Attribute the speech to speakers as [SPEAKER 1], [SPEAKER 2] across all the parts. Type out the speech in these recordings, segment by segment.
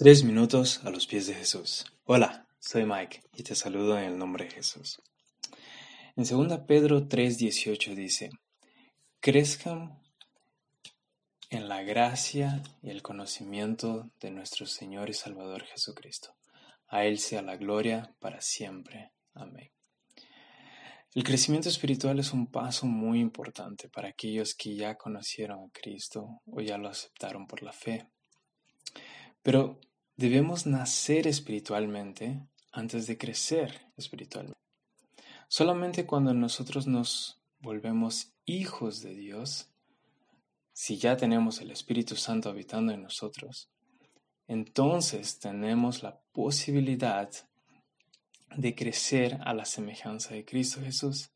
[SPEAKER 1] Tres minutos a los pies de Jesús. Hola, soy Mike y te saludo en el nombre de Jesús. En 2 Pedro 3:18 dice, crezcan en la gracia y el conocimiento de nuestro Señor y Salvador Jesucristo. A Él sea la gloria para siempre. Amén. El crecimiento espiritual es un paso muy importante para aquellos que ya conocieron a Cristo o ya lo aceptaron por la fe. Pero debemos nacer espiritualmente antes de crecer espiritualmente. Solamente cuando nosotros nos volvemos hijos de Dios, si ya tenemos el Espíritu Santo habitando en nosotros, entonces tenemos la posibilidad de crecer a la semejanza de Cristo Jesús.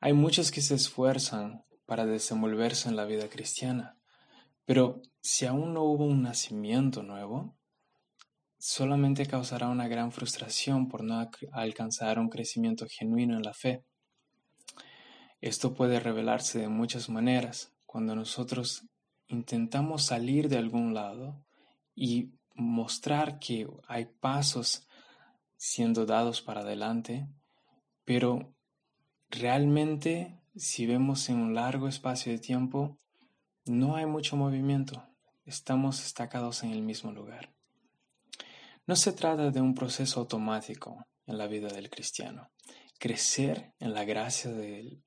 [SPEAKER 1] Hay muchos que se esfuerzan para desenvolverse en la vida cristiana, pero si aún no hubo un nacimiento nuevo, solamente causará una gran frustración por no alcanzar un crecimiento genuino en la fe. Esto puede revelarse de muchas maneras cuando nosotros intentamos salir de algún lado y mostrar que hay pasos siendo dados para adelante, pero realmente si vemos en un largo espacio de tiempo, no hay mucho movimiento, estamos estacados en el mismo lugar. No se trata de un proceso automático en la vida del cristiano. Crecer en la gracia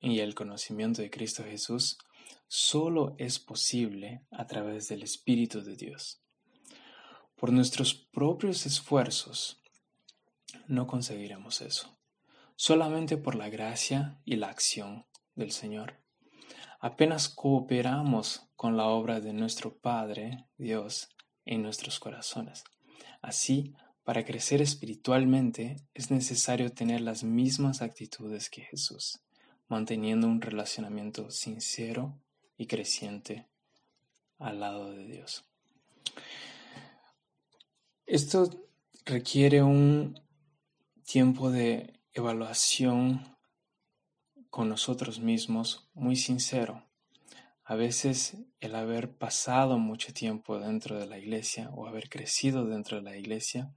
[SPEAKER 1] y el conocimiento de Cristo Jesús solo es posible a través del Espíritu de Dios. Por nuestros propios esfuerzos no conseguiremos eso, solamente por la gracia y la acción del Señor. Apenas cooperamos con la obra de nuestro Padre, Dios, en nuestros corazones. Así, para crecer espiritualmente es necesario tener las mismas actitudes que Jesús, manteniendo un relacionamiento sincero y creciente al lado de Dios. Esto requiere un tiempo de evaluación con nosotros mismos muy sincero. A veces el haber pasado mucho tiempo dentro de la iglesia o haber crecido dentro de la iglesia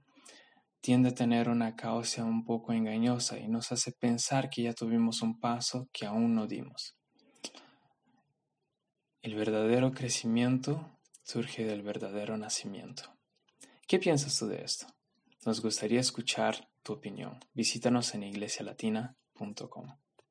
[SPEAKER 1] tiende a tener una causa un poco engañosa y nos hace pensar que ya tuvimos un paso que aún no dimos. El verdadero crecimiento surge del verdadero nacimiento. ¿Qué piensas tú de esto? Nos gustaría escuchar tu opinión. Visítanos en iglesialatina.com.